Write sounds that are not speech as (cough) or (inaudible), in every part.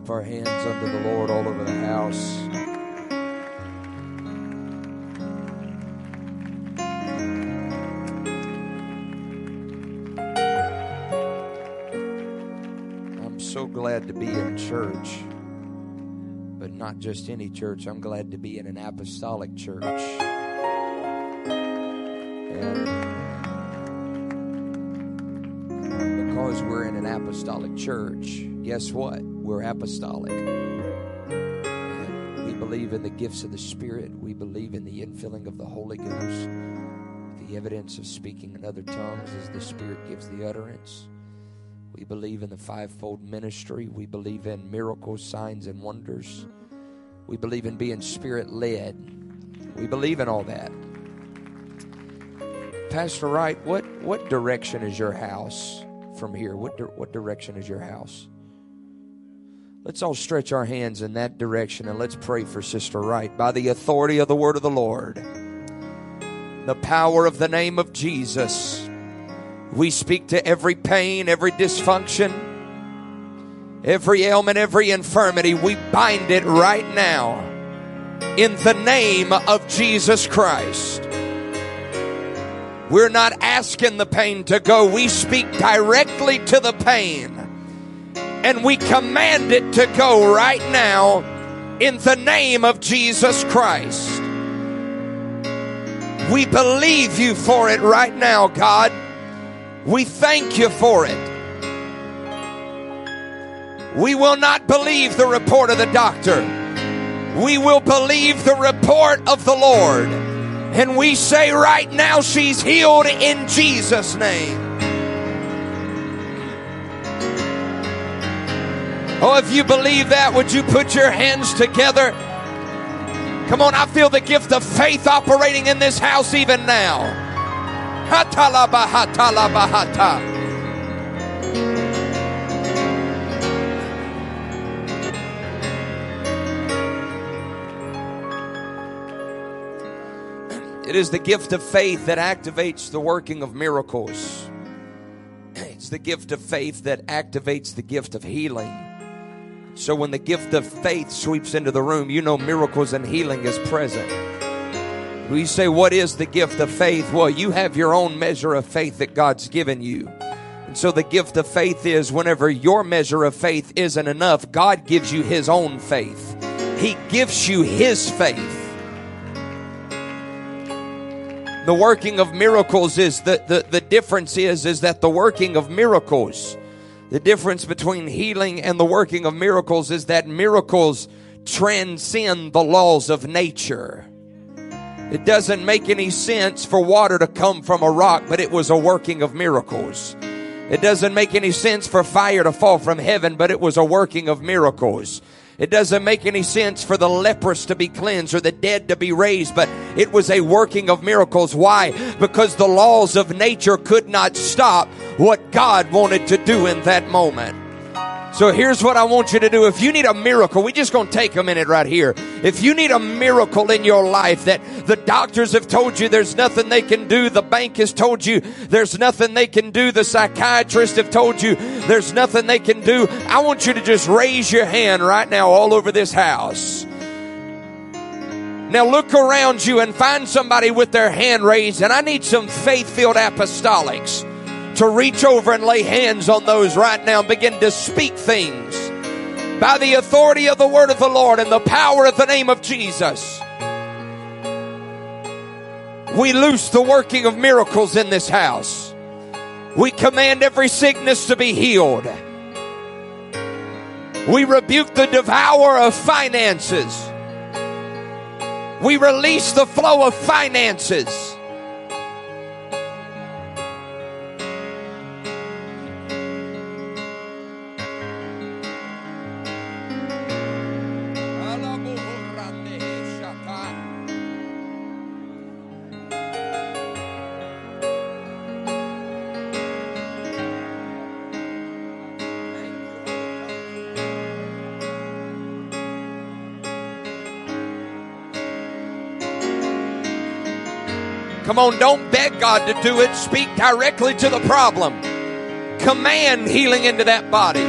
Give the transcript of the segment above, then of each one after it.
clap our hands unto the Lord all over the house. I'm so glad to be in church, but not just any church. I'm glad to be in an apostolic church. And because we're in an apostolic church, guess what? We're apostolic. And we believe in the gifts of the Spirit. We believe in the infilling of the Holy Ghost. The evidence of speaking in other tongues as the Spirit gives the utterance. We believe in the fivefold ministry. We believe in miracles, signs, and wonders. We believe in being spirit led. We believe in all that. Pastor Wright, what, what direction is your house from here? What, what direction is your house? Let's all stretch our hands in that direction and let's pray for Sister Wright by the authority of the word of the Lord, the power of the name of Jesus. We speak to every pain, every dysfunction, every ailment, every infirmity. We bind it right now in the name of Jesus Christ. We're not asking the pain to go. We speak directly to the pain and we command it to go right now in the name of Jesus Christ. We believe you for it right now, God. We thank you for it. We will not believe the report of the doctor. We will believe the report of the Lord. And we say right now, she's healed in Jesus' name. Oh, if you believe that, would you put your hands together? Come on, I feel the gift of faith operating in this house even now. It is the gift of faith that activates the working of miracles. (clears throat) It's the gift of faith that activates the gift of healing. So when the gift of faith sweeps into the room, you know miracles and healing is present. We say, What is the gift of faith? Well, you have your own measure of faith that God's given you. And so the gift of faith is whenever your measure of faith isn't enough, God gives you His own faith. He gives you His faith. The working of miracles is the, the, the difference is, is that the working of miracles, the difference between healing and the working of miracles is that miracles transcend the laws of nature. It doesn't make any sense for water to come from a rock, but it was a working of miracles. It doesn't make any sense for fire to fall from heaven, but it was a working of miracles. It doesn't make any sense for the leprous to be cleansed or the dead to be raised, but it was a working of miracles. Why? Because the laws of nature could not stop what God wanted to do in that moment. So here's what I want you to do. If you need a miracle, we're just gonna take a minute right here. If you need a miracle in your life that the doctors have told you there's nothing they can do, the bank has told you there's nothing they can do, the psychiatrist have told you there's nothing they can do, I want you to just raise your hand right now all over this house. Now look around you and find somebody with their hand raised, and I need some faith-filled apostolics to reach over and lay hands on those right now and begin to speak things by the authority of the word of the Lord and the power of the name of Jesus. We loose the working of miracles in this house. We command every sickness to be healed. We rebuke the devourer of finances. We release the flow of finances. Come on, don't beg God to do it. Speak directly to the problem. Command healing into that body.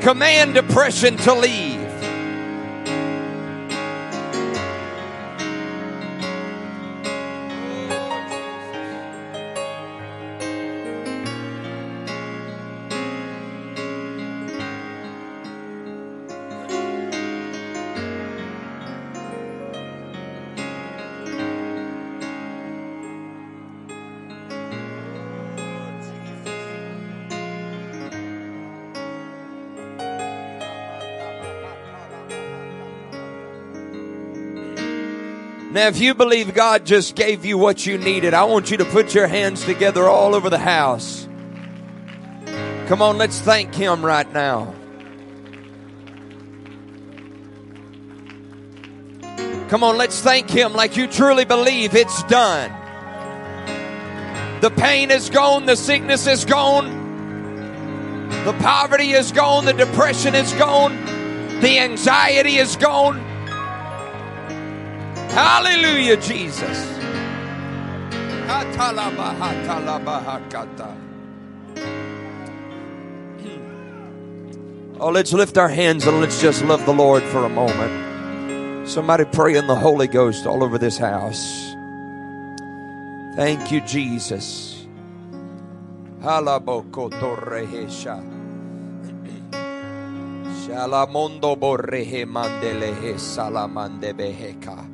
Command depression to leave. Now, if you believe God just gave you what you needed, I want you to put your hands together all over the house. Come on, let's thank Him right now. Come on, let's thank Him like you truly believe it's done. The pain is gone, the sickness is gone, the poverty is gone, the depression is gone, the anxiety is gone. Hallelujah, Jesus. Oh, let's lift our hands and let's just love the Lord for a moment. Somebody pray in the Holy Ghost all over this house. Thank you, Jesus. Shalamondo borrehe mandelehe salamande beheka.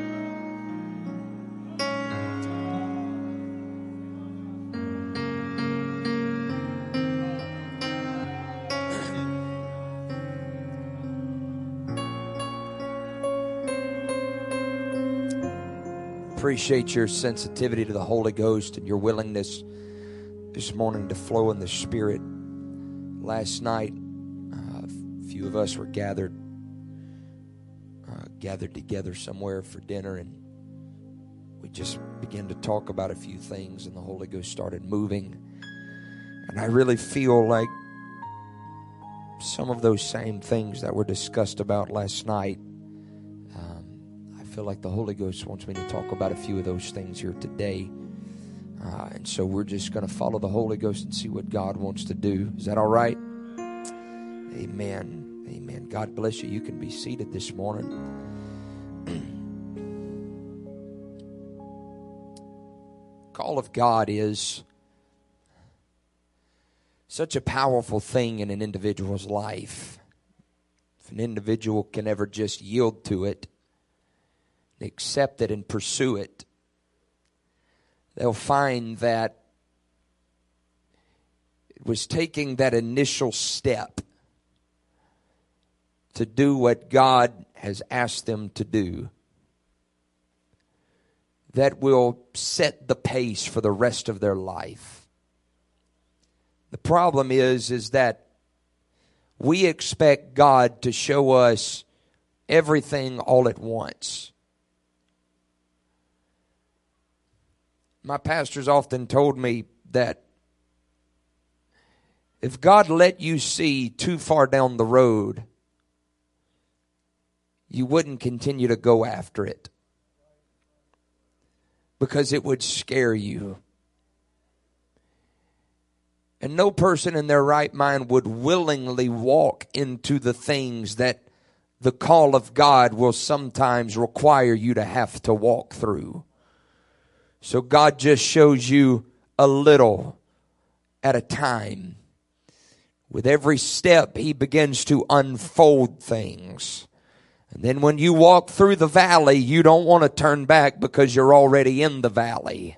appreciate your sensitivity to the Holy Ghost and your willingness this morning to flow in the Spirit. Last night, uh, a few of us were gathered uh, gathered together somewhere for dinner, and we just began to talk about a few things, and the Holy Ghost started moving. And I really feel like some of those same things that were discussed about last night feel like the Holy Ghost wants me to talk about a few of those things here today. Uh, and so we're just going to follow the Holy Ghost and see what God wants to do. Is that all right? Amen. Amen. God bless you. You can be seated this morning. (clears throat) Call of God is such a powerful thing in an individual's life. If an individual can ever just yield to it, accept it and pursue it, they'll find that it was taking that initial step to do what God has asked them to do that will set the pace for the rest of their life. The problem is is that we expect God to show us everything all at once. My pastors often told me that if God let you see too far down the road, you wouldn't continue to go after it because it would scare you. And no person in their right mind would willingly walk into the things that the call of God will sometimes require you to have to walk through. So God just shows you a little at a time. With every step, He begins to unfold things. And then when you walk through the valley, you don't want to turn back because you're already in the valley.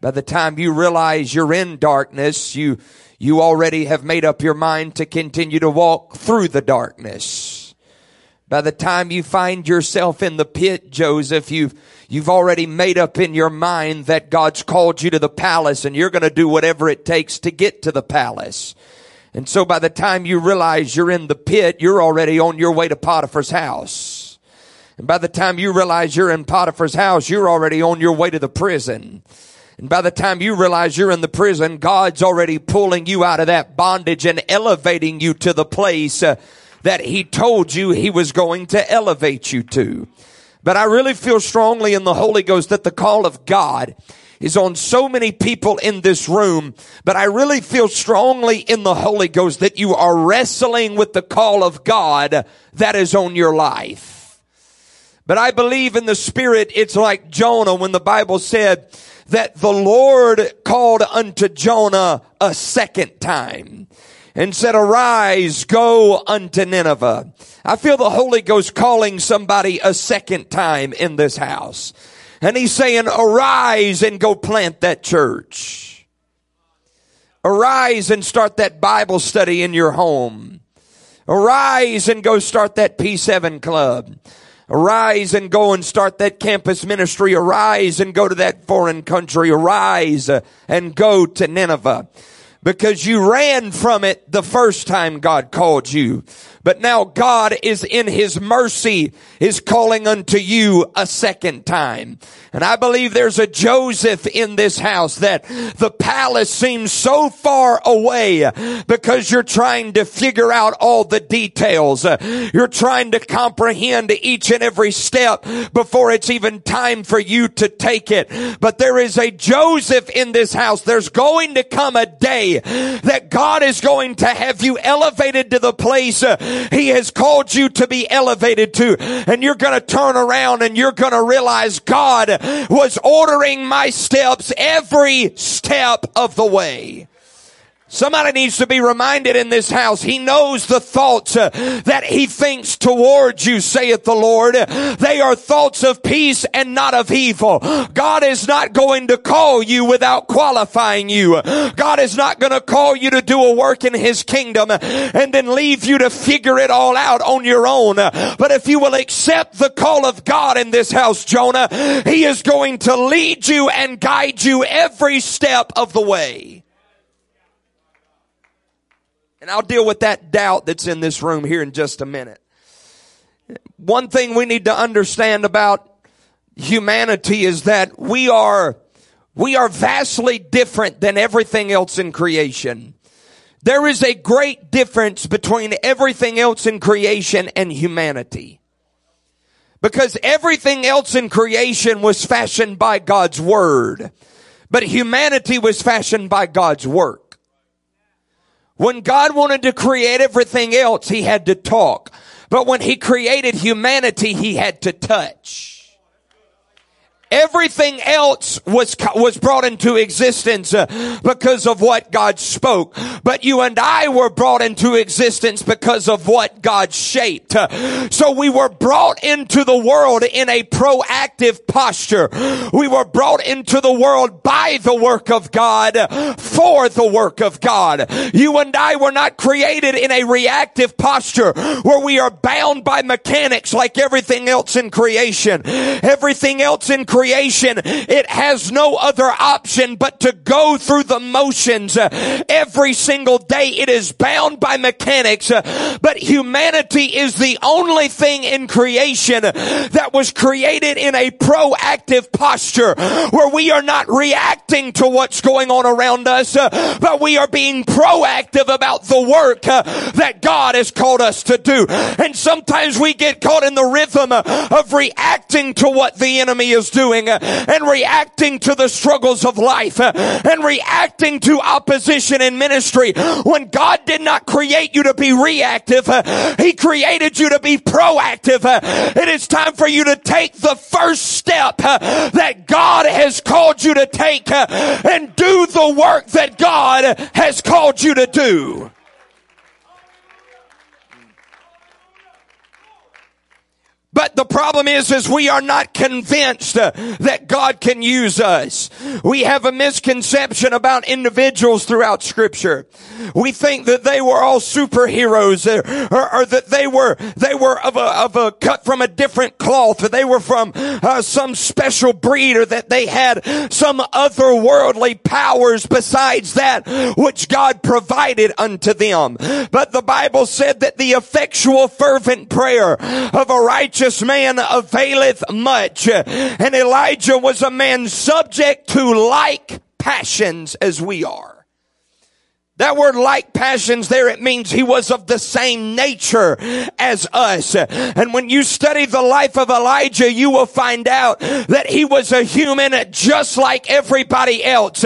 By the time you realize you're in darkness, you, you already have made up your mind to continue to walk through the darkness. By the time you find yourself in the pit, Joseph, you've, You've already made up in your mind that God's called you to the palace and you're going to do whatever it takes to get to the palace. And so by the time you realize you're in the pit, you're already on your way to Potiphar's house. And by the time you realize you're in Potiphar's house, you're already on your way to the prison. And by the time you realize you're in the prison, God's already pulling you out of that bondage and elevating you to the place uh, that He told you He was going to elevate you to. But I really feel strongly in the Holy Ghost that the call of God is on so many people in this room, but I really feel strongly in the Holy Ghost that you are wrestling with the call of God that is on your life. But I believe in the Spirit, it's like Jonah when the Bible said that the Lord called unto Jonah a second time and said, arise, go unto Nineveh. I feel the Holy Ghost calling somebody a second time in this house. And he's saying, arise and go plant that church. Arise and start that Bible study in your home. Arise and go start that P7 club. Arise and go and start that campus ministry. Arise and go to that foreign country. Arise and go to Nineveh because you ran from it the first time God called you. But now God is in His mercy is calling unto you a second time. And I believe there's a Joseph in this house that the palace seems so far away because you're trying to figure out all the details. You're trying to comprehend each and every step before it's even time for you to take it. But there is a Joseph in this house. There's going to come a day that God is going to have you elevated to the place uh, he has called you to be elevated to. And you're going to turn around and you're going to realize God was ordering my steps every step of the way. Somebody needs to be reminded in this house. He knows the thoughts uh, that he thinks towards you, saith the Lord. They are thoughts of peace and not of evil. God is not going to call you without qualifying you. God is not going to call you to do a work in his kingdom and then leave you to figure it all out on your own. But if you will accept the call of God in this house, Jonah, he is going to lead you and guide you every step of the way. And I'll deal with that doubt that's in this room here in just a minute. One thing we need to understand about humanity is that we are, we are vastly different than everything else in creation. There is a great difference between everything else in creation and humanity. Because everything else in creation was fashioned by God's word. But humanity was fashioned by God's work. When God wanted to create everything else, he had to talk. But when he created humanity, he had to touch. Everything else was, was brought into existence uh, because of what God spoke. But you and I were brought into existence because of what God shaped. So we were brought into the world in a proactive posture. We were brought into the world by the work of God for the work of God. You and I were not created in a reactive posture where we are bound by mechanics like everything else in creation. Everything else in creation creation, it has no other option but to go through the motions every single day. It is bound by mechanics, but humanity is the only thing in creation that was created in a proactive posture where we are not reacting to what's going on around us, but we are being proactive about the work that God has called us to do. And sometimes we get caught in the rhythm of reacting to what the enemy is doing doing uh, and reacting to the struggles of life uh, and reacting to opposition in ministry when God did not create you to be reactive. Uh, he created you to be proactive. It is time for you to take the first step that God has called you to take and do the work that God has called you to do. But the problem is, is we are not convinced uh, that God can use us. We have a misconception about individuals throughout scripture. We think that they were all superheroes or, uh, or, or that they were, they were of a, of a cut from a different cloth or they were from uh, some special breed or that they had some otherworldly powers besides that which God provided unto them. But the Bible said that the effectual fervent prayer of a righteous righteous man availeth much. And Elijah was a man subject to like passions as we are. That word like passions there, it means he was of the same nature as us. And when you study the life of Elijah, you will find out that he was a human just like everybody else.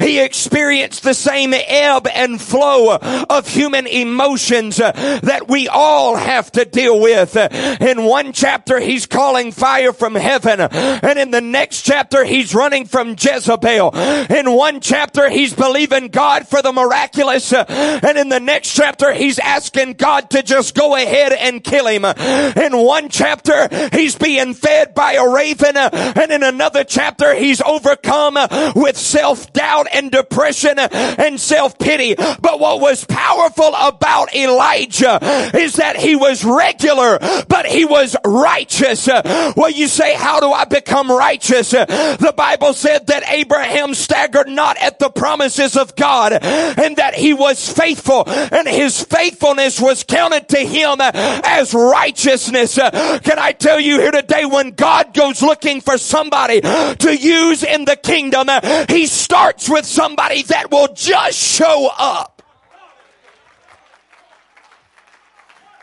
He experienced the same ebb and flow of human emotions that we all have to deal with. In one chapter, he's calling fire from heaven. And in the next chapter, he's running from Jezebel. In one chapter, he's believing God for the miraculous miraculous. And in the next chapter, he's asking God to just go ahead and kill him. In one chapter, he's being fed by a raven. And in another chapter, he's overcome with self-doubt and depression and self-pity. But what was powerful about Elijah is that he was regular, but he was righteous. Well, you say, how do I become righteous? The Bible said that Abraham staggered not at the promises of God and that he was faithful and his faithfulness was counted to him as righteousness. Can I tell you here today when God goes looking for somebody to use in the kingdom, he starts with somebody that will just show up.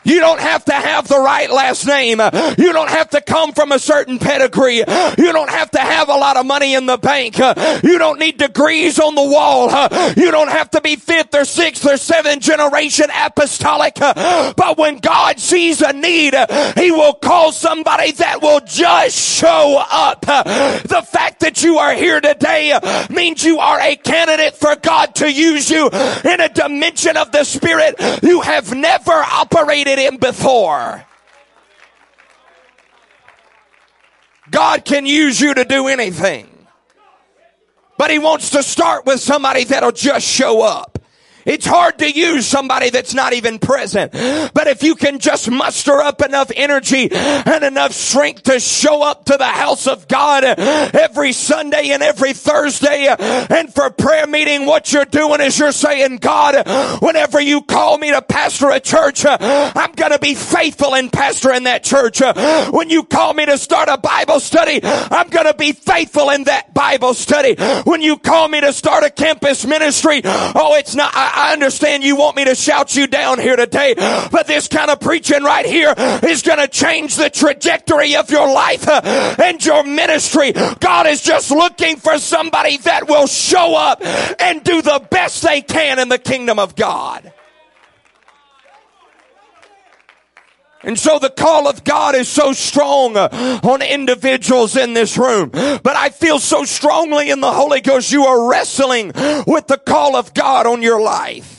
You don't have to have the right last name. You don't have to come from a certain pedigree. You don't have to have a lot of money in the bank. You don't need degrees on the wall. You don't have to be fifth or sixth or seventh generation apostolic. But when God sees a need, He will call somebody that will just show up. The fact that you are here today means you are a candidate for God to use you in a dimension of the Spirit you have never operated him before. God can use you to do anything. But he wants to start with somebody that'll just show up. It's hard to use somebody that's not even present. But if you can just muster up enough energy and enough strength to show up to the house of God every Sunday and every Thursday and for prayer meeting, what you're doing is you're saying, God, whenever you call me to pastor a church, I'm going to be faithful in pastoring that church. When you call me to start a Bible study, I'm going to be faithful in that Bible study. When you call me to start a campus ministry, oh, it's not, I, I understand you want me to shout you down here today, but this kind of preaching right here is going to change the trajectory of your life and your ministry. God is just looking for somebody that will show up and do the best they can in the kingdom of God. And so the call of God is so strong uh, on individuals in this room. But I feel so strongly in the Holy Ghost you are wrestling with the call of God on your life.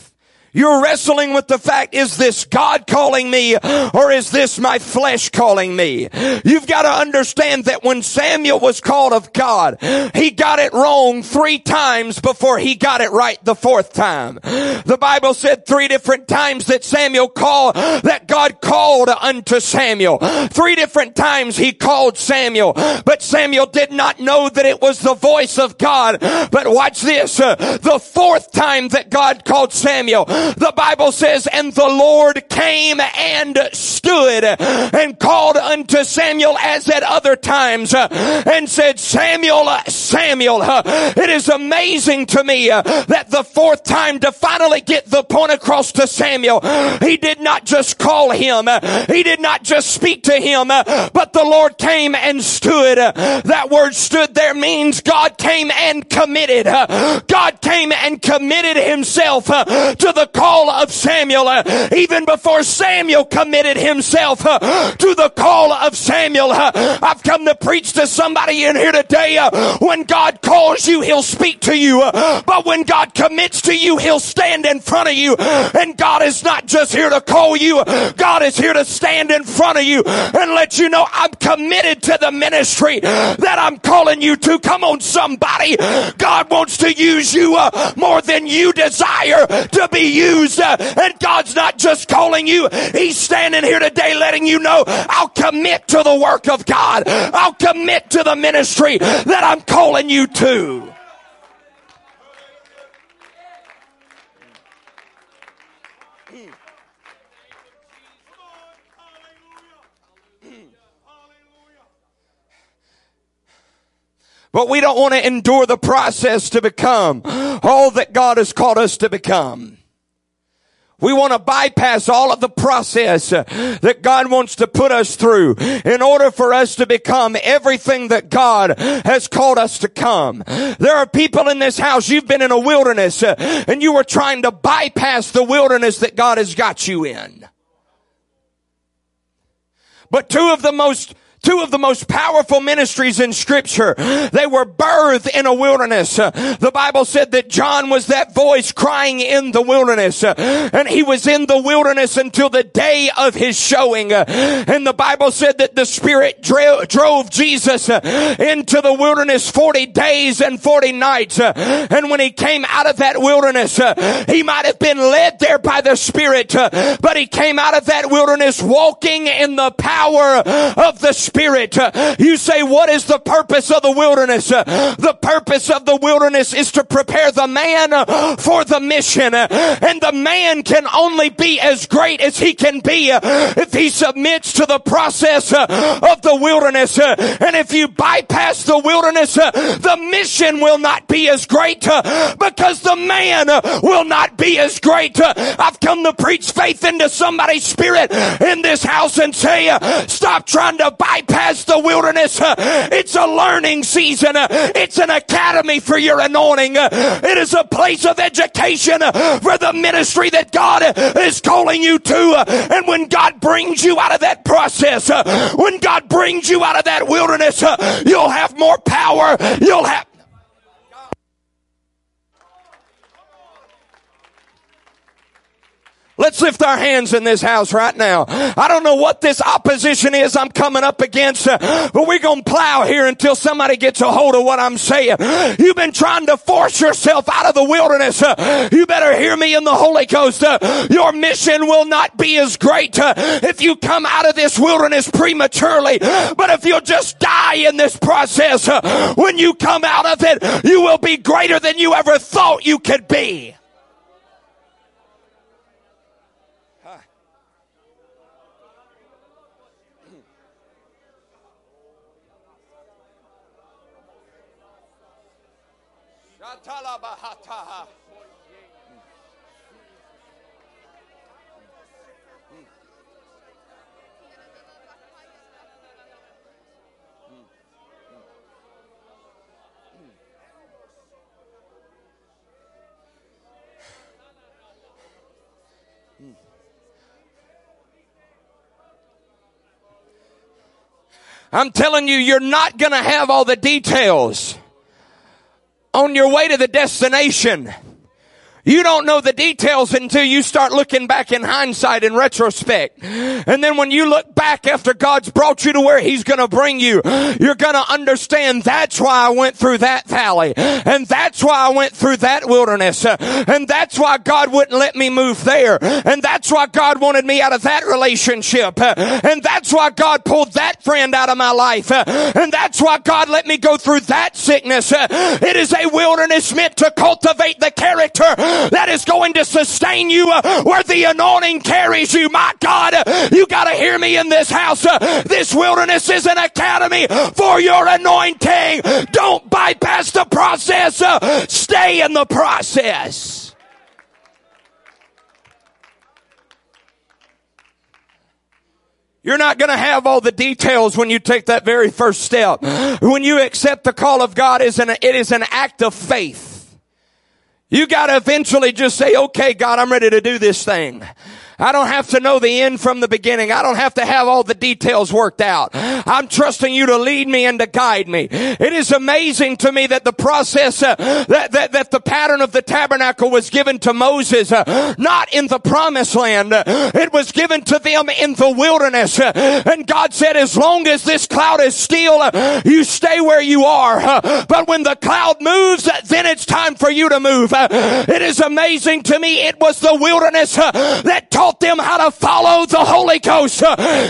You're wrestling with the fact, is this God calling me or is this my flesh calling me? You've got to understand that when Samuel was called of God, he got it wrong three times before he got it right the fourth time. The Bible said three different times that Samuel called, that God called unto Samuel. Three different times he called Samuel, but Samuel did not know that it was the voice of God. But watch this, the fourth time that God called Samuel, the Bible says, and the Lord came and stood and called unto Samuel as at other times uh, and said, Samuel, uh, Samuel, uh, it is amazing to me that the fourth time to finally get the point across to Samuel, he did not just call him, he did not just speak to him, but the Lord came and stood. That word stood there means God came and committed. God came and committed himself to the call of Samuel, uh, even before Samuel committed himself uh, to the call of Samuel. Uh, I've come to preach to somebody in here today. When God calls you, He'll speak to you. But when God commits to you, He'll stand in front of you. And God is not just here to call you. God is here to stand in front of you and let you know I'm committed to the ministry that I'm calling you to. Come on, somebody. God wants to use you more than you desire to be used. And God's not just calling you. He's standing here today letting you know, I'll commit to the work of God. I'll commit to the ministry that I'm calling you to. But we don't want to endure the process to become all that God has called us to become. We want to bypass all of the process uh, that God wants to put us through in order for us to become everything that God has called us to come. There are people in this house, you've been in a wilderness uh, and you were trying to bypass the wilderness that God has got you in. But two of the most Two of the most powerful ministries in scripture. They were birthed in a wilderness. The Bible said that John was that voice crying in the wilderness. And he was in the wilderness until the day of his showing. And the Bible said that the Spirit drove Jesus into the wilderness 40 days and 40 nights. And when he came out of that wilderness, he might have been led there by the Spirit, but he came out of that wilderness walking in the power of the Spirit Spirit. Uh, you say, what is the purpose of the wilderness? Uh, the purpose of the wilderness is to prepare the man uh, for the mission. And the man can only be as great as he can be if he submits to the process of the wilderness. And if you bypass the wilderness, the mission will not be as great because the man will not be as great. I've come to preach faith into somebody's spirit in this house and say, stop trying to bypass bypass the wilderness. It's a learning season. It's an academy for your anointing. It is a place of education for the ministry that God is calling you to. And when God brings you out of that process, when God brings you out of that wilderness, you'll have more power. You'll have Let's lift our hands in this house right now. I don't know what this opposition is I'm coming up against, uh, but we're going to plow here until somebody gets a hold of what I'm saying. You've been trying to force yourself out of the wilderness. Uh, you better hear me in the Holy Ghost. Uh, your mission will not be as great if you come out of this wilderness prematurely, but if you'll just die in this process, when you come out of it, you will be greater than you ever thought you could be. I'm telling you, you're not going to have all the details on your way to the destination. You don't know the details until you start looking back in hindsight and retrospect. And then when you look back after God's brought you to where He's gonna bring you, you're gonna understand that's why I went through that valley. And that's why I went through that wilderness. And that's why God wouldn't let me move there. And that's why God wanted me out of that relationship. And that's why God pulled that friend out of my life. And that's why God let me go through that sickness. It is a wilderness meant to cultivate the character that is going to sustain you uh, where the anointing carries you. My God, uh, you got to hear me in this house. Uh, this wilderness is an academy for your anointing. Don't bypass the process. Stay in the process. You're not going to have all the details when you take that very first step. When you accept the call of God, is it is an act of faith. You gotta eventually just say, okay, God, I'm ready to do this thing. I don't have to know the end from the beginning. I don't have to have all the details worked out. I'm trusting you to lead me and to guide me. It is amazing to me that the process, uh, that, that, that the pattern of the tabernacle was given to Moses, uh, not in the promised land. it was given to them in the wilderness. and God said, as long as this cloud is still, uh, you stay where you are. but when the cloud moves, then it's time for you to move. it is amazing to me. It was the wilderness that taught taught them how to follow the Holy Ghost.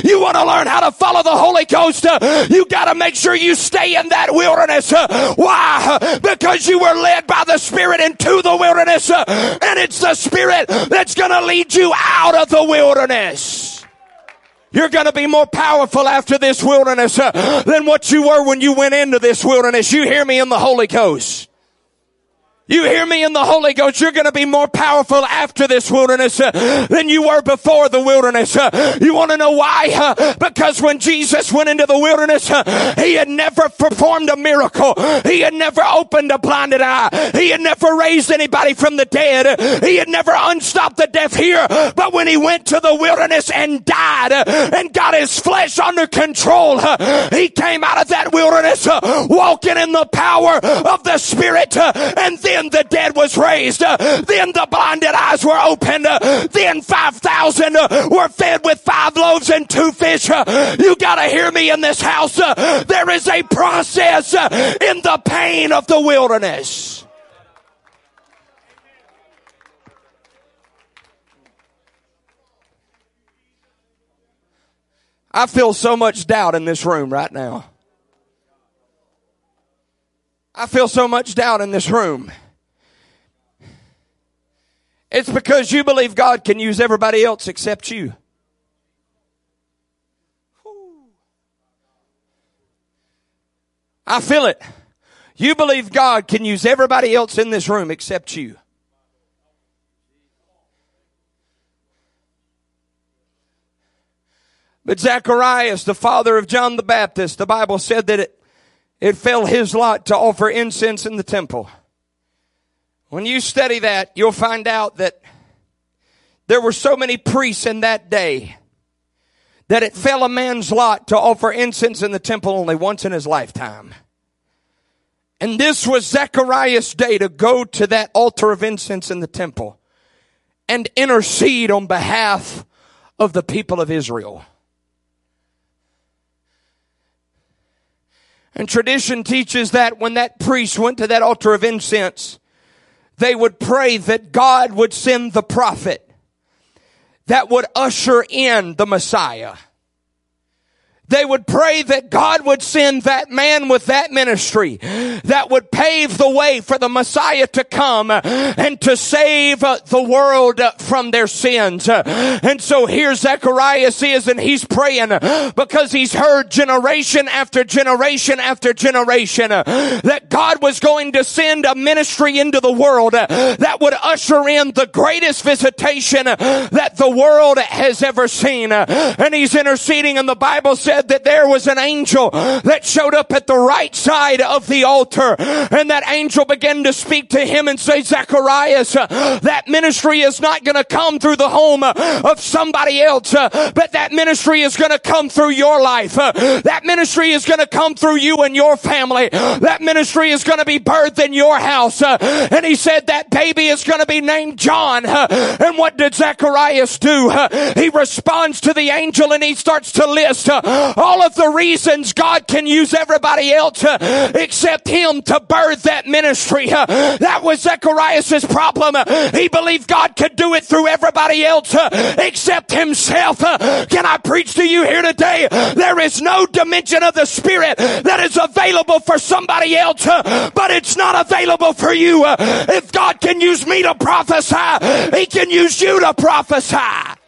You want to learn how to follow the Holy Ghost? You got to make sure you stay in that wilderness. Why? Because you were led by the Spirit into the wilderness, and it's the Spirit that's going to lead you out of the wilderness. You're going to be more powerful after this wilderness uh, than what you were when you went into this wilderness. You hear me in the Holy Ghost. You hear me in the Holy Ghost. You're going to be more powerful after this wilderness uh, than you were before the wilderness. Uh, you want to know why? Uh, because when Jesus went into the wilderness, uh, he had never performed a miracle. He had never opened a blinded eye. He had never raised anybody from the dead. He had never unstopped the deaf ear. But when he went to the wilderness and died uh, and got his flesh under control, uh, he came out of that wilderness walking in the power of the Spirit and then then the dead was raised. Then the blinded eyes were opened. Then 5,000 uh, were fed with five loaves and two fish. You gotta hear me in this house. There is a process in the pain of the wilderness. I feel so much doubt in this room right now. I feel so much doubt in this room. It's because you believe God can use everybody else except you. I feel it. You believe God can use everybody else in this room except you. But Zacharias, the father of John the Baptist, the Bible said that it, it fell his lot to offer incense in the temple. When you study that, you'll find out that there were so many priests in that day that it fell a man's lot to offer incense in the temple only once in his lifetime. And this was Zechariah's day to go to that altar of incense in the temple and intercede on behalf of the people of Israel. And tradition teaches that when that priest went to that altar of incense, they would pray that God would send the prophet that would usher in the Messiah. They would pray that God would send that man with that ministry that would pave the way for the Messiah to come and to save the world from their sins. And so here Zacharias is and he's praying because he's heard generation after generation after generation that God was going to send a ministry into the world that would usher in the greatest visitation that the world has ever seen. And he's interceding and the Bible says said that there was an angel that showed up at the right side of the altar and that angel began to speak to him and say, Zacharias, that ministry is not going to come through the home of somebody else, but that ministry is going to come through your life. That ministry is going to come through you and your family. That ministry is going to be birthed in your house. And he said that baby is going to be named John. And what did Zacharias do? He responds to the angel and he starts to list all of the reasons God can use everybody else except him to birth that ministry. Uh, that was Zechariah's problem. Uh, he believed God could do it through everybody else uh, except himself. Can I preach to you here today? There is no dimension of the spirit that is available for somebody else, but it's not available for you. if God can use me to prophesy, he can use you to prophesy.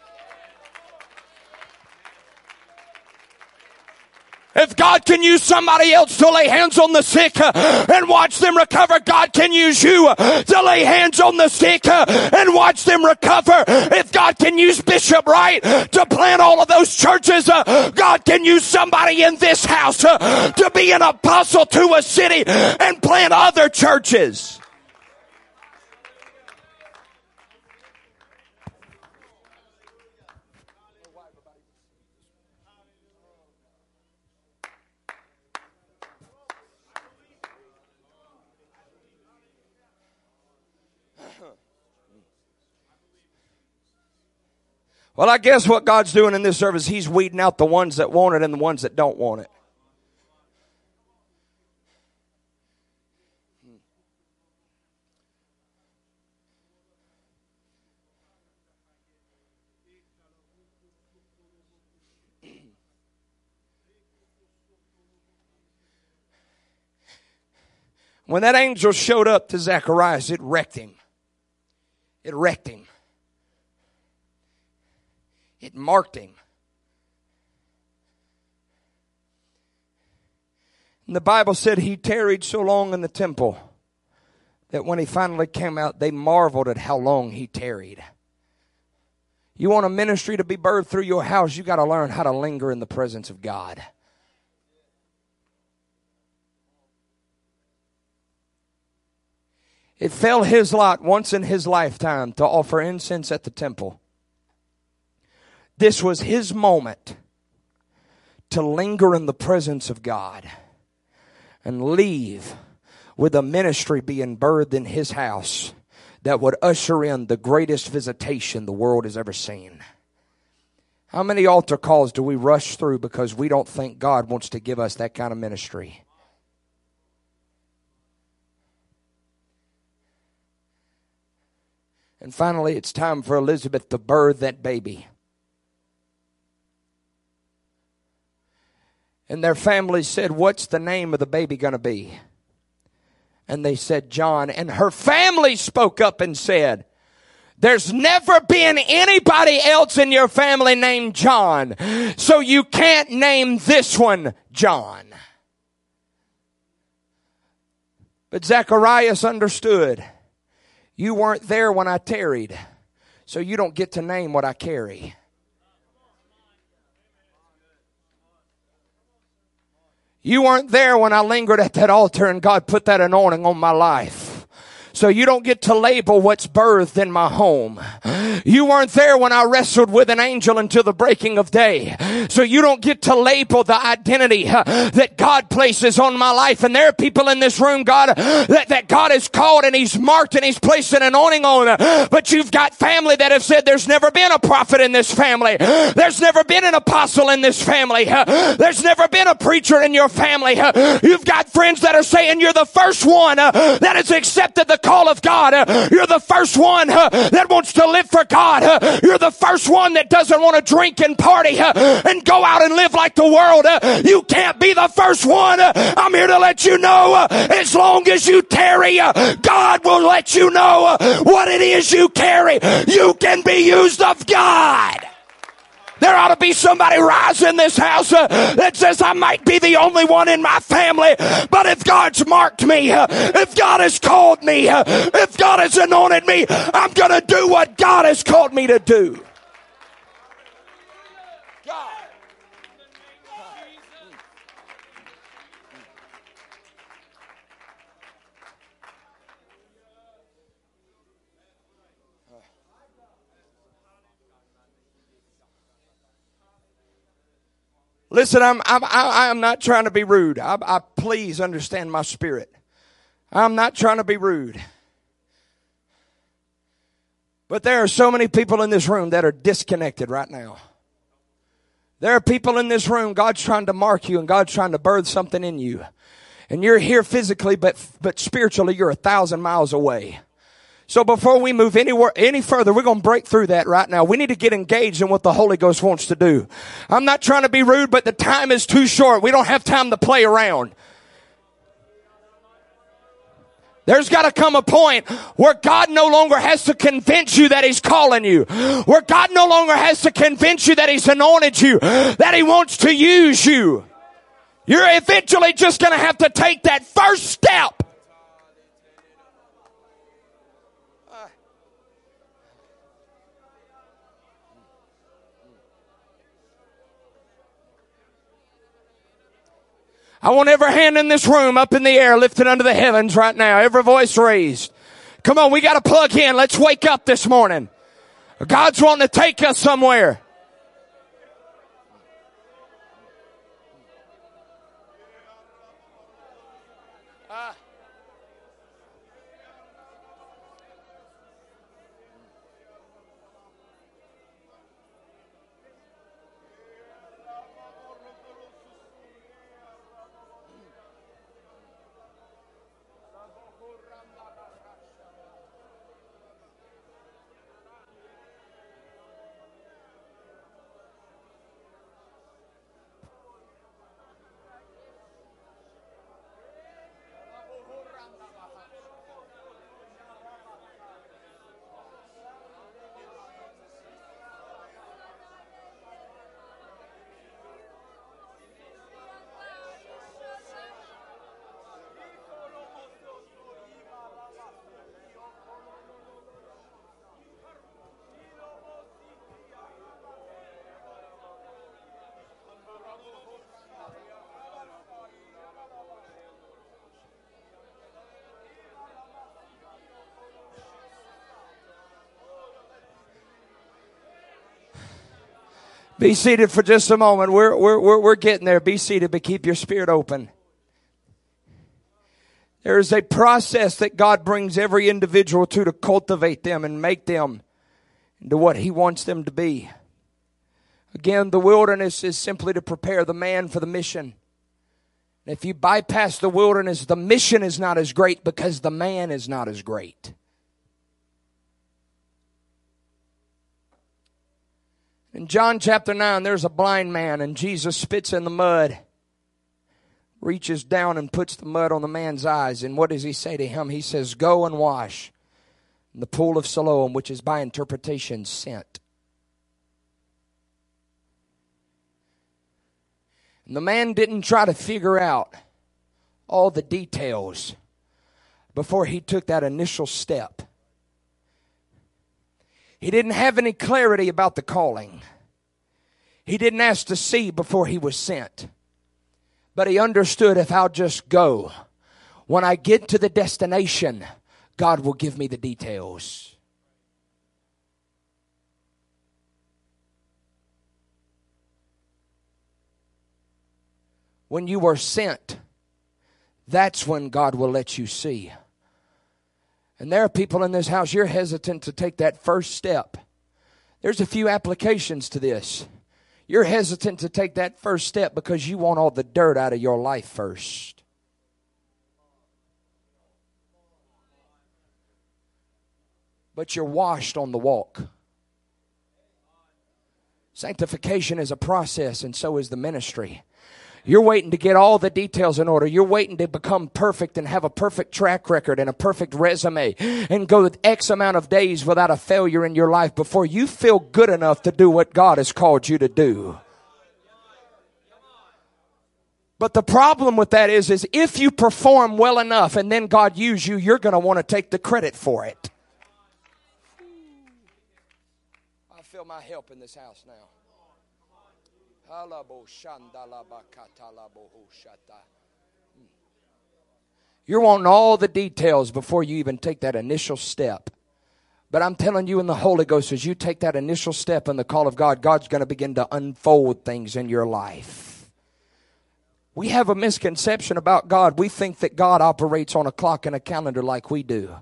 If God can use somebody else to lay hands on the sick uh, and watch them recover, God can use you uh, to lay hands on the sick uh, and watch them recover. If God can use Bishop Wright to plant all of those churches, God can use somebody in this house to be an apostle to a city and plant other churches. Well, I guess what God's doing in this service, He's weeding out the ones that want it and the ones that don't want it. When that angel showed up to Zacharias, it wrecked him. It wrecked him. It marked him. And the Bible said he tarried so long in the temple that when he finally came out, they marveled at how long he tarried. You want a ministry to be birthed through your house, you got to learn how to linger in the presence of God. It fell his lot once in his lifetime to offer incense at the temple this was his moment to linger in the presence of God and leave with a ministry being birthed in his house that would usher in the greatest visitation the world has ever seen. How many altar calls do we rush through because we don't think God wants to give us that kind of ministry? And finally, it's time for Elizabeth to birth that baby. And their family said, What's the name of the baby going to be? And they said, John. And her family spoke up and said, there's never been anybody else in your family named John. So you can't name this one John. But Zacharias understood. You weren't there when I tarried. So you don't get to name what I carry. You weren't there when I lingered at that altar and God put that anointing on my life. So you don't get to label what's birthed in my home. You weren't there when I wrestled with an angel until the breaking of day. So you don't get to label the identity that God places on my life. And there are people in this room, God, that, that God has called and He's marked and He's placed an anointing on. But you've got family that have said there's never been a prophet in this family. There's never been an apostle in this family. There's never been a preacher in your family. You've got friends that are saying you're the first one that has accepted the call of God. Uh, you're the first one uh, that wants to live for God. Uh, you're the first one that doesn't want to drink and party and go out and live like the world. You can't be the first one. I'm here to let you know as long as you tarry, God will let you know what it is you carry. You can be used of God. There ought to be somebody rise in this house uh, that says, I might be the only one in my family, but if God's marked me, uh, if God has called me, uh, if God has anointed me, I'm going to do what God has called me to do. Listen, I'm, I'm, I, am not trying to be rude. I, I please understand my spirit. I'm not trying to be rude. But there are so many people in this room that are disconnected right now. There are people in this room, God's trying to mark you and God's trying to birth something in you. And you're here physically, but, but spiritually you're a thousand miles away. So before we move anywhere, any further, we're going to break through that right now. We need to get engaged in what the Holy Ghost wants to do. I'm not trying to be rude, but the time is too short. We don't have time to play around. There's got to come a point where God no longer has to convince you that He's calling you. Where God no longer has to convince you that He's anointed you, that He wants to use you. You're eventually just going to have to take that first step I want every hand in this room up in the air lifted under the heavens right now. Every voice raised. Come on, we got to plug in. Let's wake up this morning. God's wanting to take us somewhere. Be seated for just a moment. We're, we're, we're, we're getting there. Be seated, but keep your spirit open. There is a process that God brings every individual to to cultivate them and make them into what He wants them to be. Again, the wilderness is simply to prepare the man for the mission. If you bypass the wilderness, the mission is not as great because the man is not as great. In John chapter 9, there's a blind man, and Jesus spits in the mud, reaches down and puts the mud on the man's eyes. And what does he say to him? He says, Go and wash in the pool of Siloam, which is by interpretation sent. And the man didn't try to figure out all the details before he took that initial step. He didn't have any clarity about the calling. He didn't ask to see before he was sent. But he understood if I'll just go, when I get to the destination, God will give me the details. When you are sent, that's when God will let you see. And there are people in this house, you're hesitant to take that first step. There's a few applications to this. You're hesitant to take that first step because you want all the dirt out of your life first. But you're washed on the walk. Sanctification is a process, and so is the ministry. You're waiting to get all the details in order. You're waiting to become perfect and have a perfect track record and a perfect resume and go X amount of days without a failure in your life before you feel good enough to do what God has called you to do. But the problem with that is, is if you perform well enough and then God use you, you're going to want to take the credit for it. I feel my help in this house now. Hmm. You're wanting all the details before you even take that initial step. But I'm telling you in the Holy Ghost, as you take that initial step in the call of God, God's going to begin to unfold things in your life. We have a misconception about God. We think that God operates on a clock and a calendar like we do.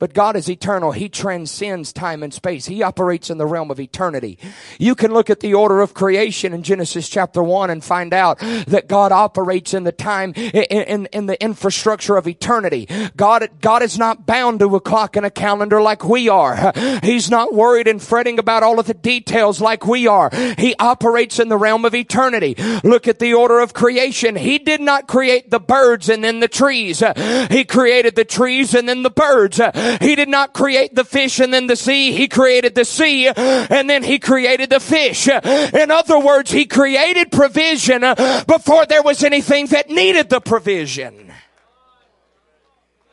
But God is eternal. He transcends time and space. He operates in the realm of eternity. You can look at the order of creation in Genesis chapter 1 and find out that God operates in the time, in, in, in, the infrastructure of eternity. God, God is not bound to a clock and a calendar like we are. He's not worried and fretting about all of the details like we are. He operates in the realm of eternity. Look at the order of creation. He did not create the birds and then the trees. He created the trees and then the birds. He did not create the fish and then the sea. He created the sea and then he created the fish. In other words, he created provision before there was anything that needed the provision.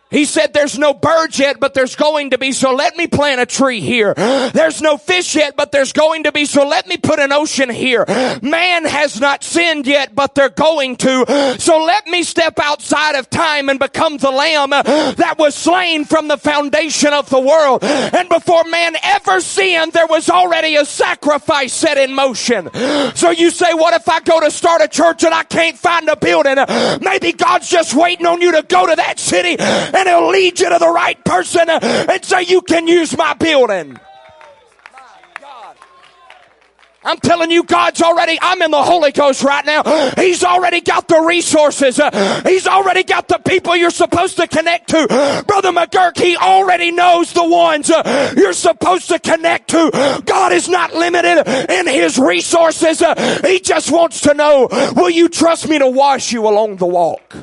He said there's no birds yet, but there's going to be, so let me plant a tree here. (gasps) There's no fish yet, but there's going to be, so let me put an ocean here. (gasps) Man has not sinned yet, but they're going to. (gasps) So let me step outside of time and become the lamb uh, that was slain from the foundation of the world. And before man ever sinned, there was already a sacrifice set in motion. So you say, what if I go to start a church and I can't find a building? Maybe God's just waiting on you to go to that city and he'll lead you to the right person and say, you can use my building. I'm telling you, God's already, I'm in the Holy Ghost right now. He's already got the resources. He's already got the people you're supposed to connect to. Brother McGurk, he already knows the ones you're supposed to connect to. God is not limited in his resources. He just wants to know, will you trust me to wash you along the walk?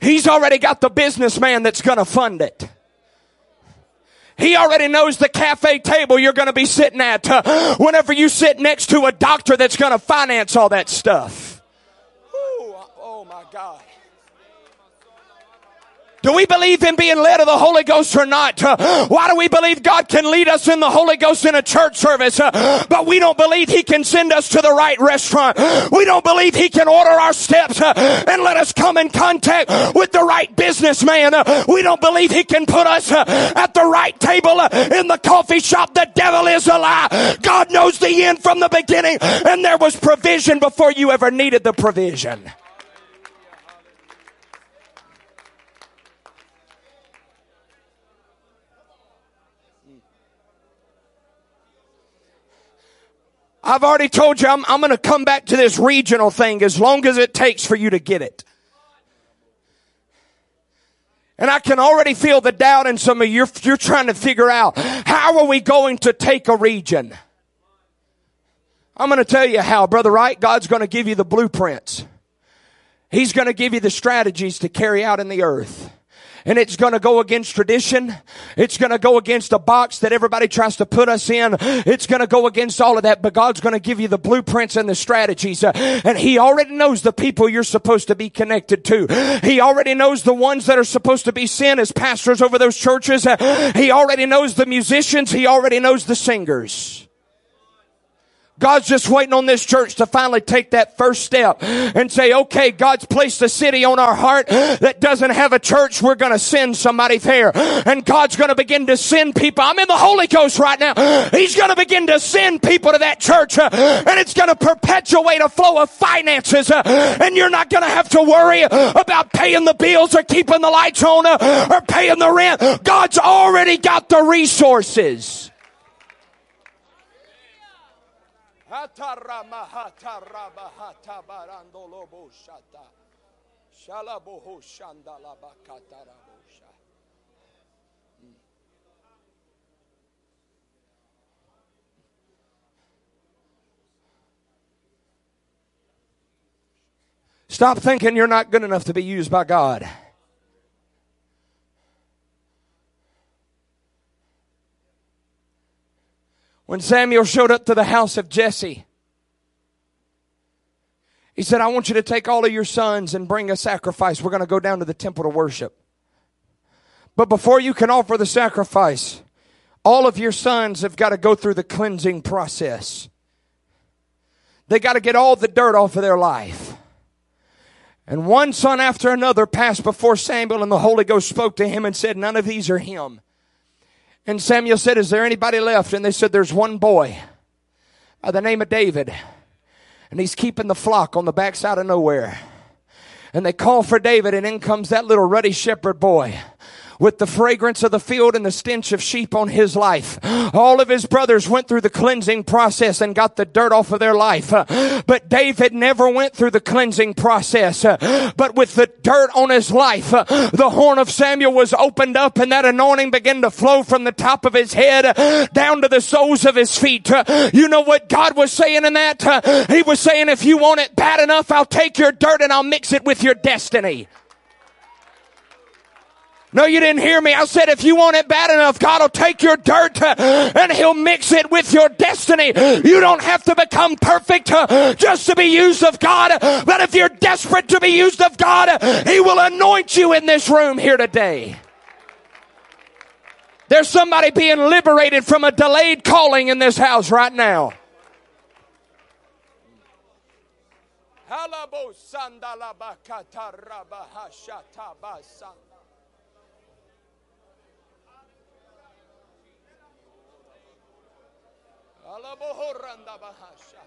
He's already got the businessman that's going to fund it. He already knows the cafe table you're going to be sitting at uh, whenever you sit next to a doctor that's going to finance all that stuff. Ooh, oh my God. Do we believe in being led of the Holy Ghost or not? Uh, why do we believe God can lead us in the Holy Ghost in a church service, uh, but we don't believe He can send us to the right restaurant? We don't believe He can order our steps uh, and let us come in contact with the right businessman. We don't believe He can put us at the right table in the coffee shop. The devil is a lie. God knows the end from the beginning, and there was provision before you ever needed the provision. I've already told you I'm, I'm going to come back to this regional thing as long as it takes for you to get it. And I can already feel the doubt in some of you. You're, you're trying to figure out how are we going to take a region? I'm going to tell you how, Brother Wright. God's going to give you the blueprints. He's going to give you the strategies to carry out in the earth and it's going to go against tradition. It's going to go against a box that everybody tries to put us in. It's going to go against all of that, but God's going to give you the blueprints and the strategies. Uh, and He already knows the people you're supposed to be connected to. He already knows the ones that are supposed to be sent as pastors over those churches. Uh, he already knows the musicians. He already knows the singers. God's just waiting on this church to finally take that first step and say, okay, God's placed a city on our heart that doesn't have a church. We're going to send somebody there. And God's going to begin to send people. I'm in the Holy Ghost right now. He's going to begin to send people to that church uh, and it's going to perpetuate a flow of finances. Uh, and you're not going to have to worry about paying the bills or keeping the lights on uh, or paying the rent. God's already got the resources. Hmm. Stop thinking you're not good enough to be used by God. When Samuel showed up to the house of Jesse, he said, I want you to take all of your sons and bring a sacrifice. We're going to go down to the temple to worship. But before you can offer the sacrifice, all of your sons have got to go through the cleansing process. They got to get all the dirt off of their life. And one son after another passed before Samuel, and the Holy Ghost spoke to him and said, None of these are him. And Samuel said, Is there anybody left? And they said, There's one boy by the name of David. And he's keeping the flock on the backside of nowhere. And they call for David, and in comes that little ruddy shepherd boy with the fragrance of the field and the stench of sheep on his life. All of his brothers went through the cleansing process and got the dirt off of their life. But David never went through the cleansing process. But with the dirt on his life, the horn of Samuel was opened up and that anointing began to flow from the top of his head down to the soles of his feet. You know what God was saying in that? He was saying, if you want it bad enough, I'll take your dirt and I'll mix it with your destiny. No, you didn't hear me. I said if you want it bad enough, God will take your dirt uh, and He'll mix it with your destiny. You don't have to become perfect uh, just to be used of God. But if you're desperate to be used of God, He will anoint you in this room here today. There's somebody being liberated from a delayed calling in this house right now. Alabohoranda bahasha.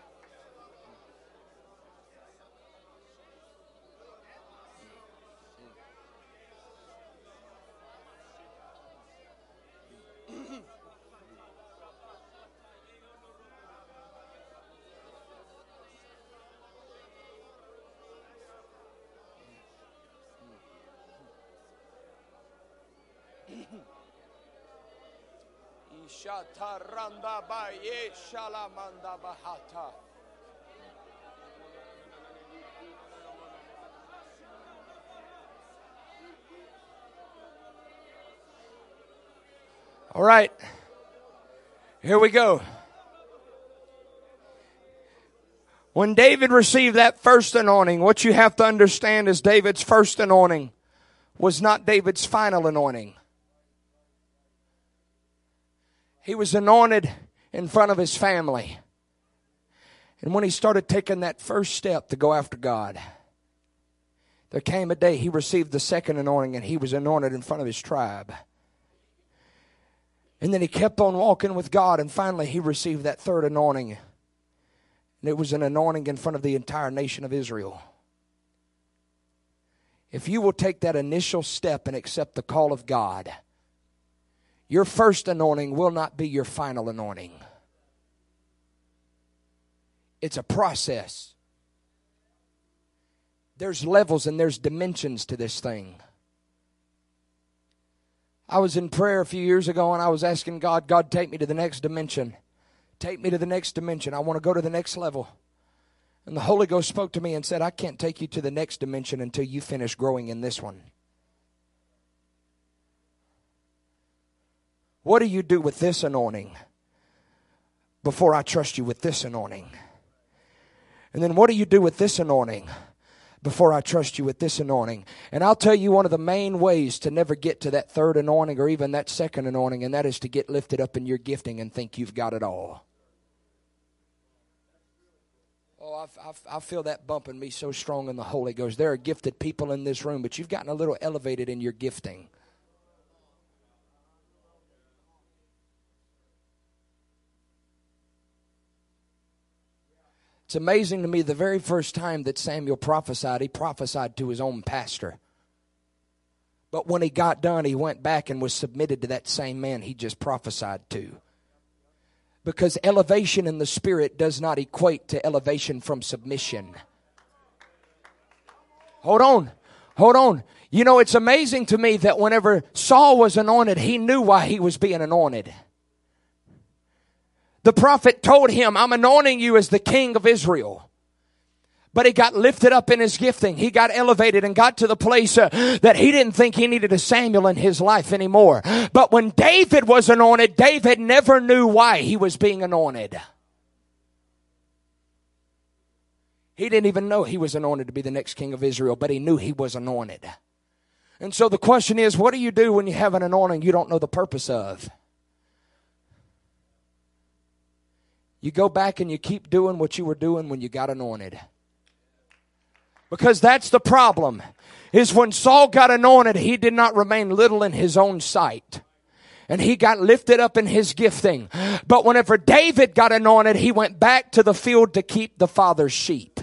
All right. Here we go. When David received that first anointing, what you have to understand is David's first anointing was not David's final anointing. He was anointed in front of his family. And when he started taking that first step to go after God, there came a day he received the second anointing and he was anointed in front of his tribe. And then he kept on walking with God and finally he received that third anointing. And it was an anointing in front of the entire nation of Israel. If you will take that initial step and accept the call of God, your first anointing will not be your final anointing. It's a process. There's levels and there's dimensions to this thing. I was in prayer a few years ago and I was asking God, God, take me to the next dimension. Take me to the next dimension. I want to go to the next level. And the Holy Ghost spoke to me and said, I can't take you to the next dimension until you finish growing in this one. What do you do with this anointing before I trust you with this anointing? And then what do you do with this anointing before I trust you with this anointing? And I'll tell you one of the main ways to never get to that third anointing or even that second anointing, and that is to get lifted up in your gifting and think you've got it all. Oh, I, I, I, feel that bumping me so strong in the Holy Ghost. There are gifted people in this room, but you've gotten a little elevated in your gifting. It's amazing to me the very first time that Samuel prophesied, he prophesied to his own pastor. But when he got done, he went back and was submitted to that same man he just prophesied to. Because elevation in the spirit does not equate to elevation from submission. Hold on. Hold on. You know, it's amazing to me that whenever Saul was anointed, he knew why he was being anointed. The prophet told him, I'm anointing you as the king of Israel. But he got lifted up in his gifting. He got elevated and got to the place uh, that he didn't think he needed a Samuel in his life anymore. But when David was anointed, David never knew why he was being anointed. He didn't even know he was anointed to be the next king of Israel, but he knew he was anointed. And so the question is, what do you do when you have an anointing you don't know the purpose of? You go back and you keep doing what you were doing when you got anointed. Because that's the problem. Is when Saul got anointed, he did not remain little in his own sight. And he got lifted up in his gifting. But whenever David got anointed, he went back to the field to keep the father's sheep.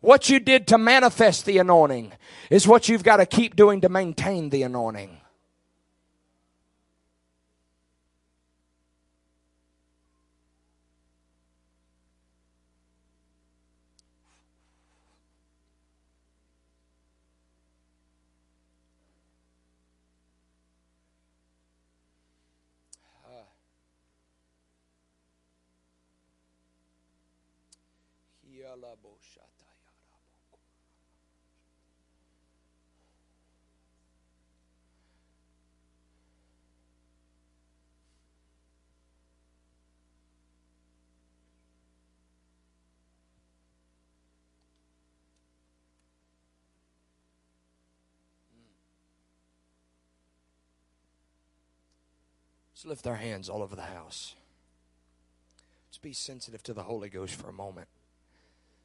What you did to manifest the anointing is what you've got to keep doing to maintain the anointing. Let's lift our hands all over the house. Let's be sensitive to the Holy Ghost for a moment.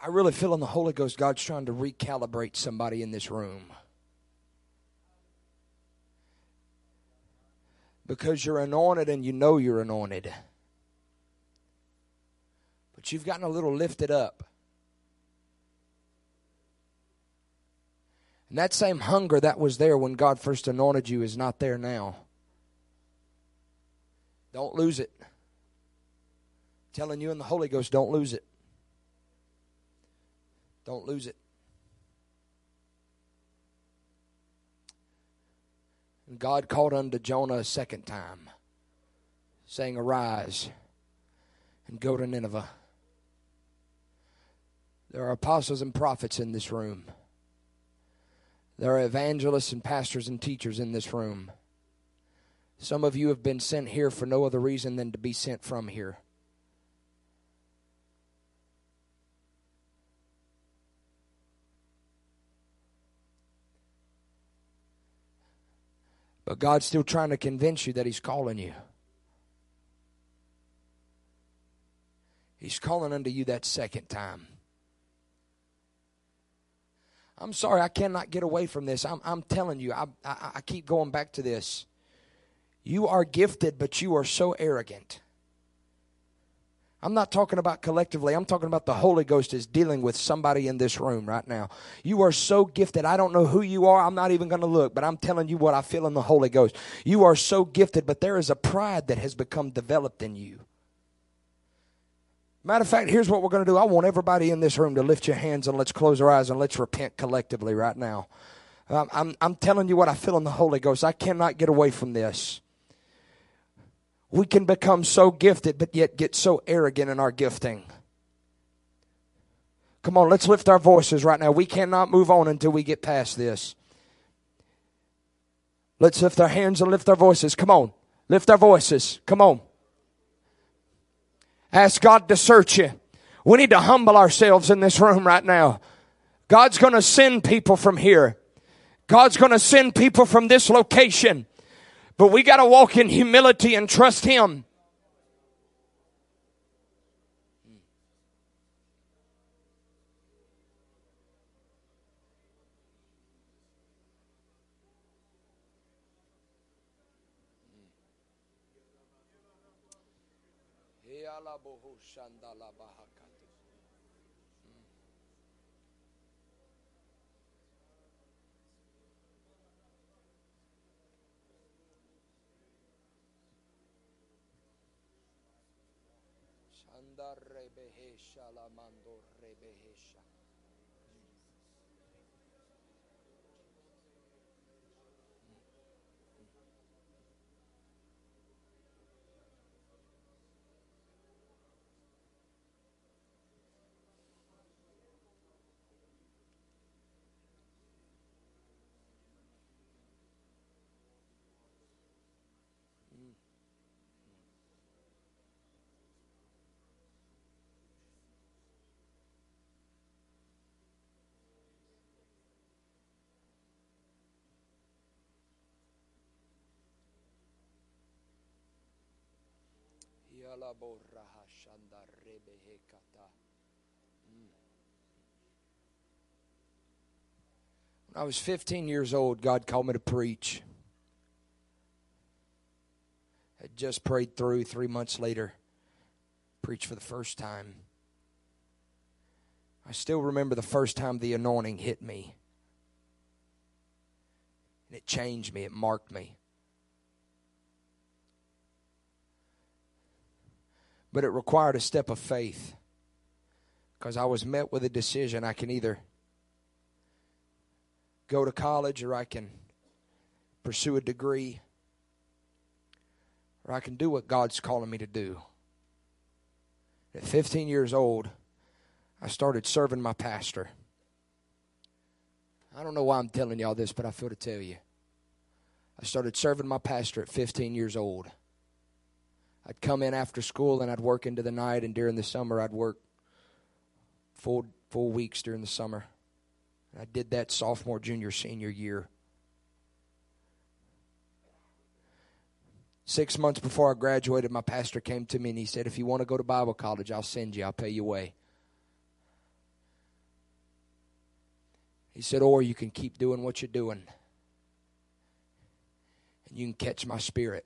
I really feel in the Holy Ghost, God's trying to recalibrate somebody in this room. Because you're anointed and you know you're anointed. But you've gotten a little lifted up. And that same hunger that was there when God first anointed you is not there now. Don't lose it. Telling you in the Holy Ghost, don't lose it. Don't lose it. And God called unto Jonah a second time, saying, Arise and go to Nineveh. There are apostles and prophets in this room. There are evangelists and pastors and teachers in this room. Some of you have been sent here for no other reason than to be sent from here. But God's still trying to convince you that He's calling you. He's calling unto you that second time. I'm sorry, I cannot get away from this. I'm, I'm telling you, I, I, I keep going back to this. You are gifted, but you are so arrogant. I'm not talking about collectively. I'm talking about the Holy Ghost is dealing with somebody in this room right now. You are so gifted. I don't know who you are. I'm not even going to look, but I'm telling you what I feel in the Holy Ghost. You are so gifted, but there is a pride that has become developed in you. Matter of fact, here's what we're going to do. I want everybody in this room to lift your hands and let's close our eyes and let's repent collectively right now. Um, I'm, I'm telling you what I feel in the Holy Ghost. I cannot get away from this we can become so gifted, but yet get so arrogant in our gifting. Come on, let's lift our voices right now. We cannot move on until we get past this. Let's lift our hands and lift our voices. Come on. Lift our voices. Come on. Ask God to search you. We need to humble ourselves in this room right now. God's going to send people from here. God's going to send people from this location. But we got to walk in humility and trust Him. rebejesha la mando rebejesha. Mm. When I was 15 years old, God called me to preach. Had just prayed through three months later, preached for the first time. I still remember the first time the anointing hit me. And it changed me, it marked me. But it required a step of faith because I was met with a decision. I can either go to college or I can pursue a degree or I can do what God's calling me to do. At 15 years old, I started serving my pastor. I don't know why I'm telling y'all this, but I feel to tell you. I started serving my pastor at 15 years old. I'd come in after school and I'd work into the night, and during the summer I'd work full full weeks during the summer. I did that sophomore, junior, senior year. Six months before I graduated, my pastor came to me and he said, If you want to go to Bible college, I'll send you, I'll pay you way. He said, Or you can keep doing what you're doing, and you can catch my spirit.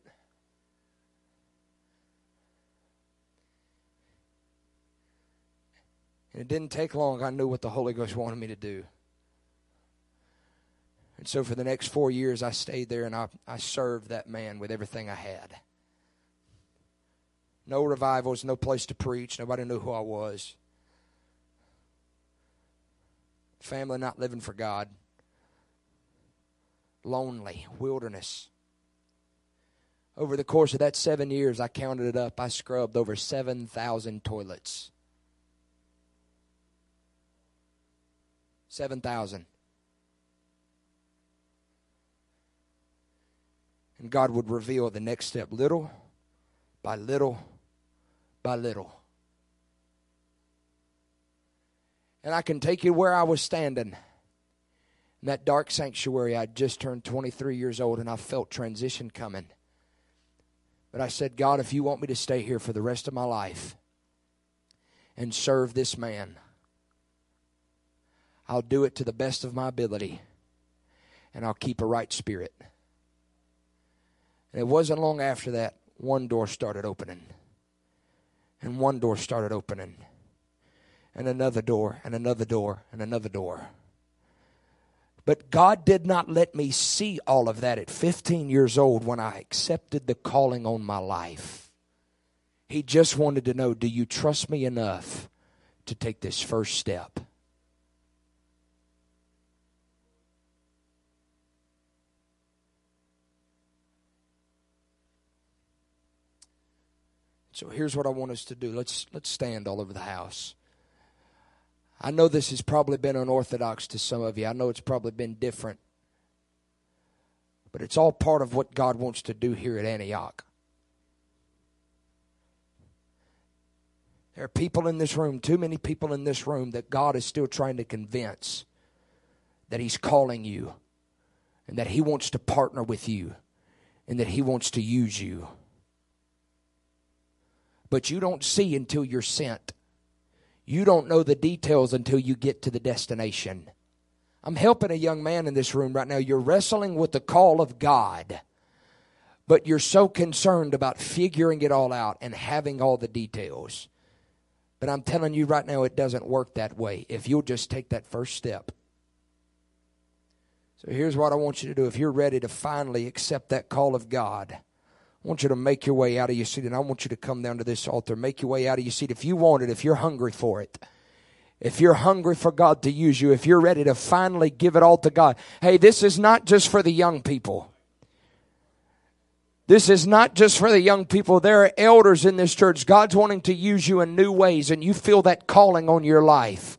And it didn't take long. I knew what the Holy Ghost wanted me to do. And so for the next four years, I stayed there and I, I served that man with everything I had. No revivals, no place to preach. Nobody knew who I was. Family not living for God. Lonely, wilderness. Over the course of that seven years, I counted it up. I scrubbed over 7,000 toilets. 7,000. And God would reveal the next step little by little by little. And I can take you where I was standing. In that dark sanctuary, I'd just turned 23 years old and I felt transition coming. But I said, God, if you want me to stay here for the rest of my life and serve this man, I'll do it to the best of my ability and I'll keep a right spirit. And it wasn't long after that, one door started opening. And one door started opening. And another door, and another door, and another door. But God did not let me see all of that at 15 years old when I accepted the calling on my life. He just wanted to know do you trust me enough to take this first step? So here's what I want us to do. Let's let's stand all over the house. I know this has probably been unorthodox to some of you. I know it's probably been different. But it's all part of what God wants to do here at Antioch. There are people in this room, too many people in this room, that God is still trying to convince that He's calling you and that He wants to partner with you and that He wants to use you. But you don't see until you're sent. You don't know the details until you get to the destination. I'm helping a young man in this room right now. You're wrestling with the call of God, but you're so concerned about figuring it all out and having all the details. But I'm telling you right now, it doesn't work that way if you'll just take that first step. So here's what I want you to do. If you're ready to finally accept that call of God, I want you to make your way out of your seat, and I want you to come down to this altar. Make your way out of your seat. If you want it, if you're hungry for it, if you're hungry for God to use you, if you're ready to finally give it all to God. Hey, this is not just for the young people. This is not just for the young people. There are elders in this church. God's wanting to use you in new ways, and you feel that calling on your life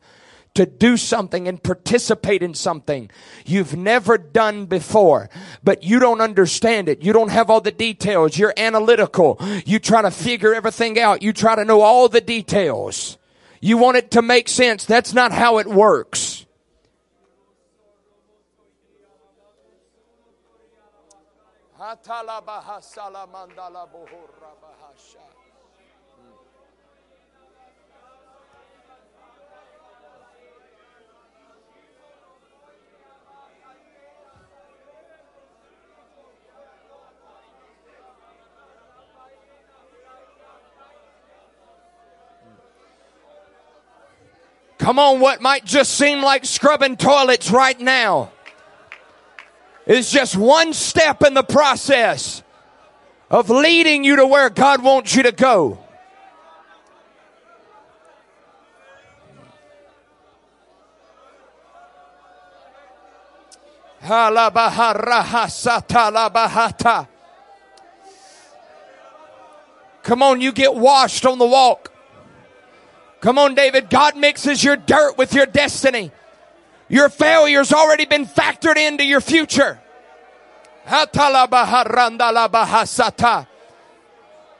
to do something and participate in something you've never done before, but you don't understand it. You don't have all the details. You're analytical. You try to figure everything out. You try to know all the details. You want it to make sense. That's not how it works. Come on, what might just seem like scrubbing toilets right now is just one step in the process of leading you to where God wants you to go. Come on, you get washed on the walk. Come on, David. God mixes your dirt with your destiny. Your failure's already been factored into your future.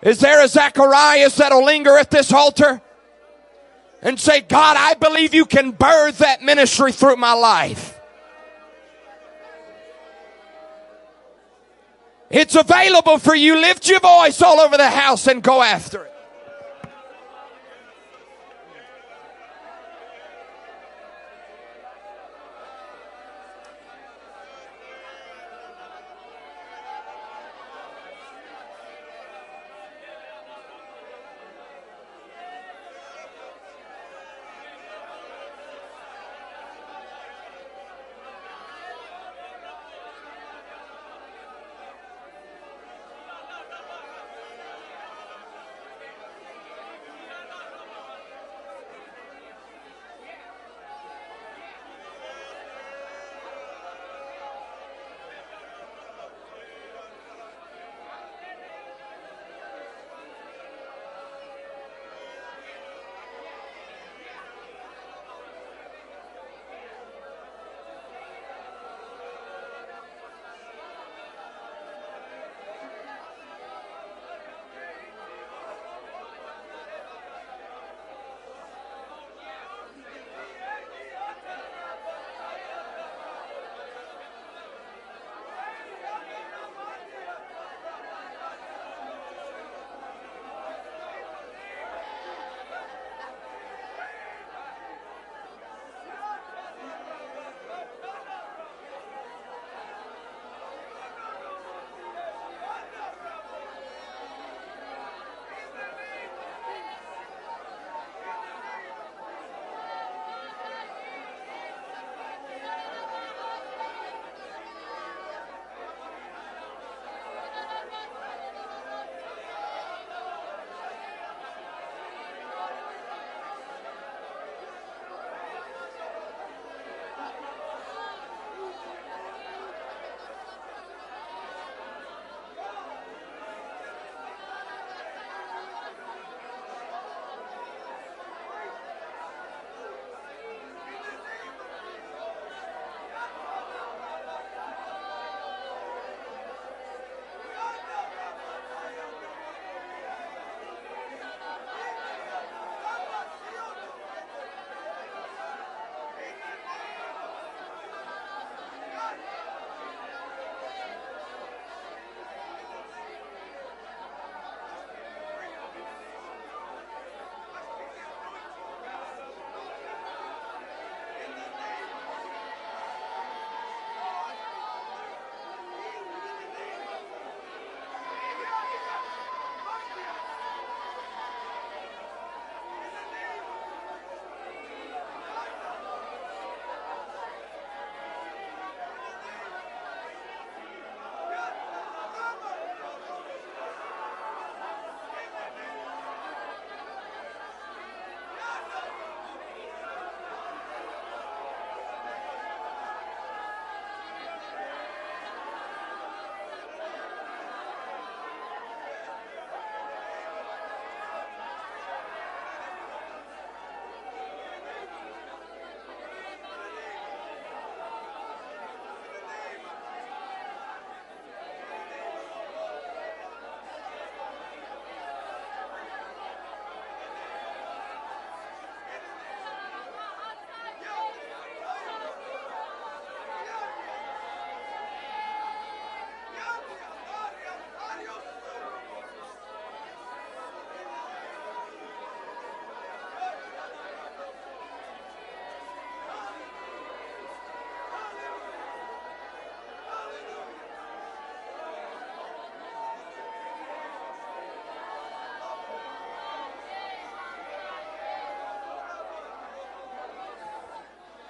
Is there a Zacharias that'll linger at this altar and say, God, I believe you can birth that ministry through my life? It's available for you. Lift your voice all over the house and go after it.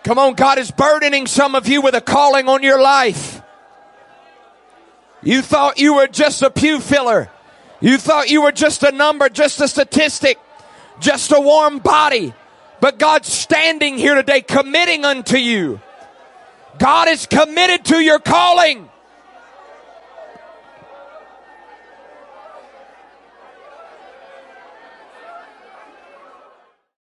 Come on, God is burdening some of you with a calling on your life. You thought you were just a pew filler. You thought you were just a number, just a statistic, just a warm body. But God's standing here today committing unto you. God is committed to your calling.